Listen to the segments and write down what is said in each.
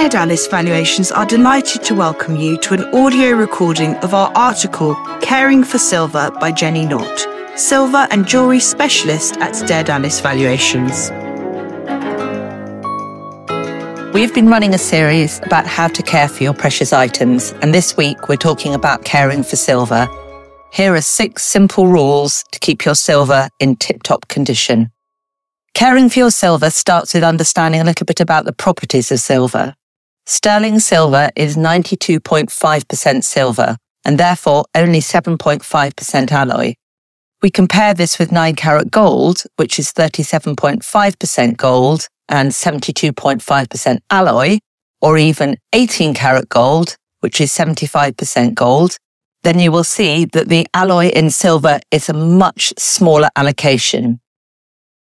Daedalus Valuations are delighted to welcome you to an audio recording of our article Caring for Silver by Jenny Knott, silver and jewellery specialist at Daedalus Valuations. We've been running a series about how to care for your precious items, and this week we're talking about caring for silver. Here are six simple rules to keep your silver in tip top condition. Caring for your silver starts with understanding a little bit about the properties of silver. Sterling silver is 92.5% silver and therefore only 7.5% alloy. We compare this with 9 carat gold, which is 37.5% gold and 72.5% alloy, or even 18 karat gold, which is 75% gold, then you will see that the alloy in silver is a much smaller allocation.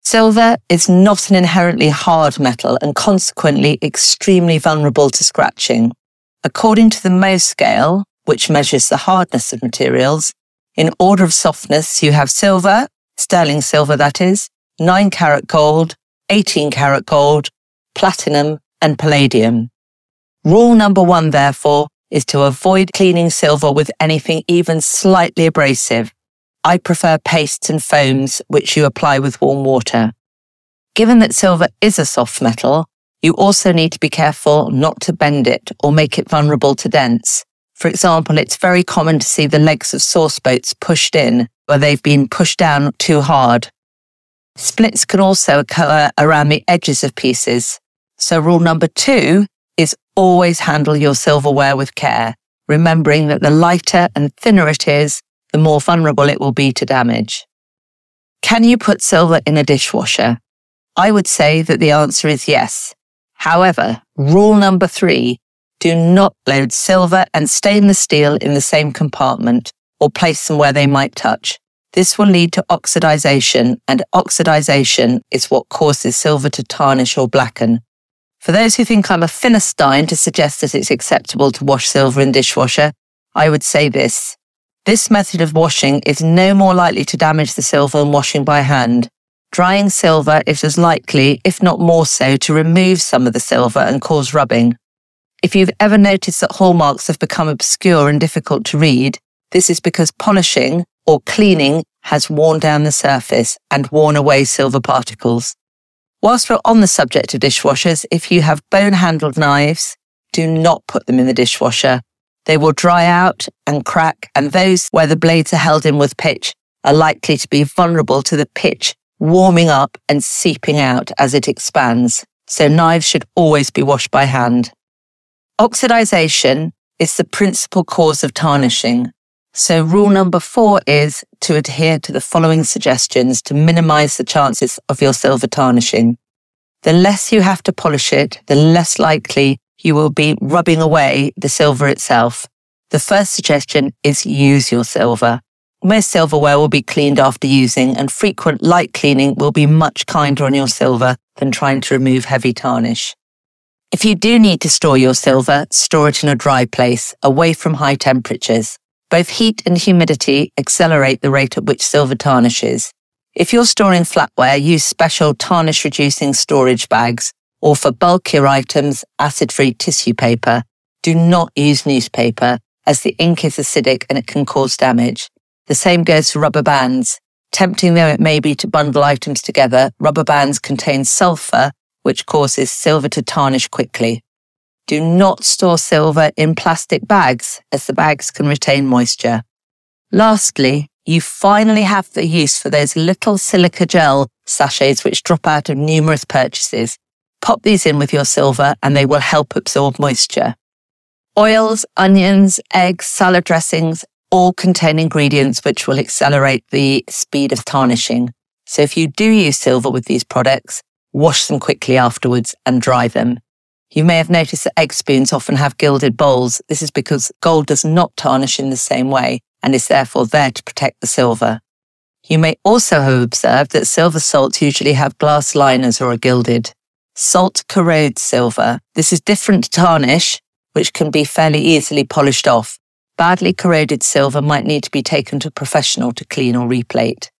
Silver is not an inherently hard metal and consequently extremely vulnerable to scratching. According to the Mohs scale, which measures the hardness of materials, in order of softness, you have silver, sterling silver that is, 9 karat gold, 18 karat gold, platinum, and palladium. Rule number one, therefore, is to avoid cleaning silver with anything even slightly abrasive. I prefer pastes and foams, which you apply with warm water. Given that silver is a soft metal, you also need to be careful not to bend it or make it vulnerable to dents. For example, it's very common to see the legs of sauce boats pushed in where they've been pushed down too hard. Splits can also occur around the edges of pieces. So rule number two is always handle your silverware with care, remembering that the lighter and thinner it is, the more vulnerable it will be to damage. Can you put silver in a dishwasher? I would say that the answer is yes. However, rule number three, do not load silver and stainless steel in the same compartment or place them where they might touch. This will lead to oxidization, and oxidization is what causes silver to tarnish or blacken. For those who think I'm a Philistine to suggest that it's acceptable to wash silver in dishwasher, I would say this. This method of washing is no more likely to damage the silver than washing by hand. Drying silver is as likely, if not more so, to remove some of the silver and cause rubbing. If you've ever noticed that hallmarks have become obscure and difficult to read, this is because polishing, or cleaning has worn down the surface and worn away silver particles. Whilst we're on the subject of dishwashers, if you have bone handled knives, do not put them in the dishwasher. They will dry out and crack, and those where the blades are held in with pitch are likely to be vulnerable to the pitch warming up and seeping out as it expands. So knives should always be washed by hand. Oxidization is the principal cause of tarnishing, so rule number four is to adhere to the following suggestions to minimize the chances of your silver tarnishing. The less you have to polish it, the less likely you will be rubbing away the silver itself. The first suggestion is use your silver. Most silverware will be cleaned after using and frequent light cleaning will be much kinder on your silver than trying to remove heavy tarnish. If you do need to store your silver, store it in a dry place, away from high temperatures. Both heat and humidity accelerate the rate at which silver tarnishes. If you're storing flatware, use special tarnish reducing storage bags or for bulkier items, acid free tissue paper. Do not use newspaper as the ink is acidic and it can cause damage. The same goes for rubber bands. Tempting though it may be to bundle items together, rubber bands contain sulfur, which causes silver to tarnish quickly. Do not store silver in plastic bags as the bags can retain moisture. Lastly, you finally have the use for those little silica gel sachets which drop out of numerous purchases. Pop these in with your silver and they will help absorb moisture. Oils, onions, eggs, salad dressings all contain ingredients which will accelerate the speed of tarnishing. So if you do use silver with these products, wash them quickly afterwards and dry them. You may have noticed that egg spoons often have gilded bowls. This is because gold does not tarnish in the same way and is therefore there to protect the silver. You may also have observed that silver salts usually have glass liners or are gilded. Salt corrodes silver. This is different to tarnish, which can be fairly easily polished off. Badly corroded silver might need to be taken to a professional to clean or replate.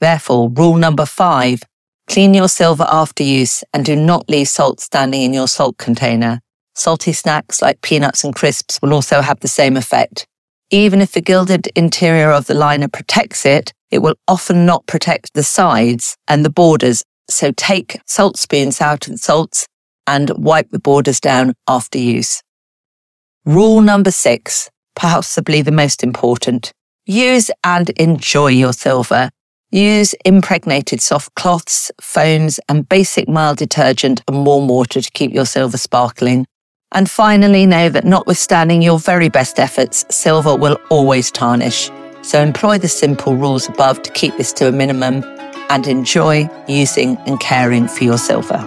Therefore, rule number five Clean your silver after use and do not leave salt standing in your salt container. Salty snacks like peanuts and crisps will also have the same effect. Even if the gilded interior of the liner protects it, it will often not protect the sides and the borders. So take salt spoons out and salts and wipe the borders down after use. Rule number six, possibly the most important. Use and enjoy your silver. Use impregnated soft cloths, foams, and basic mild detergent and warm water to keep your silver sparkling. And finally, know that notwithstanding your very best efforts, silver will always tarnish. So employ the simple rules above to keep this to a minimum and enjoy using and caring for your silver.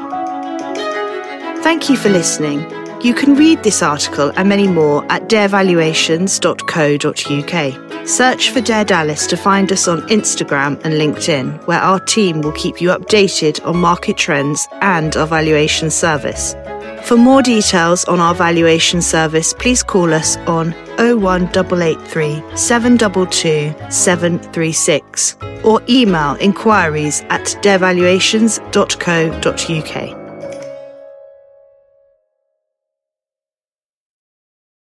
Thank you for listening. You can read this article and many more at darevaluations.co.uk. Search for Daedalus to find us on Instagram and LinkedIn, where our team will keep you updated on market trends and our valuation service. For more details on our valuation service, please call us on 01883 722 736 or email inquiries at darevaluations.co.uk.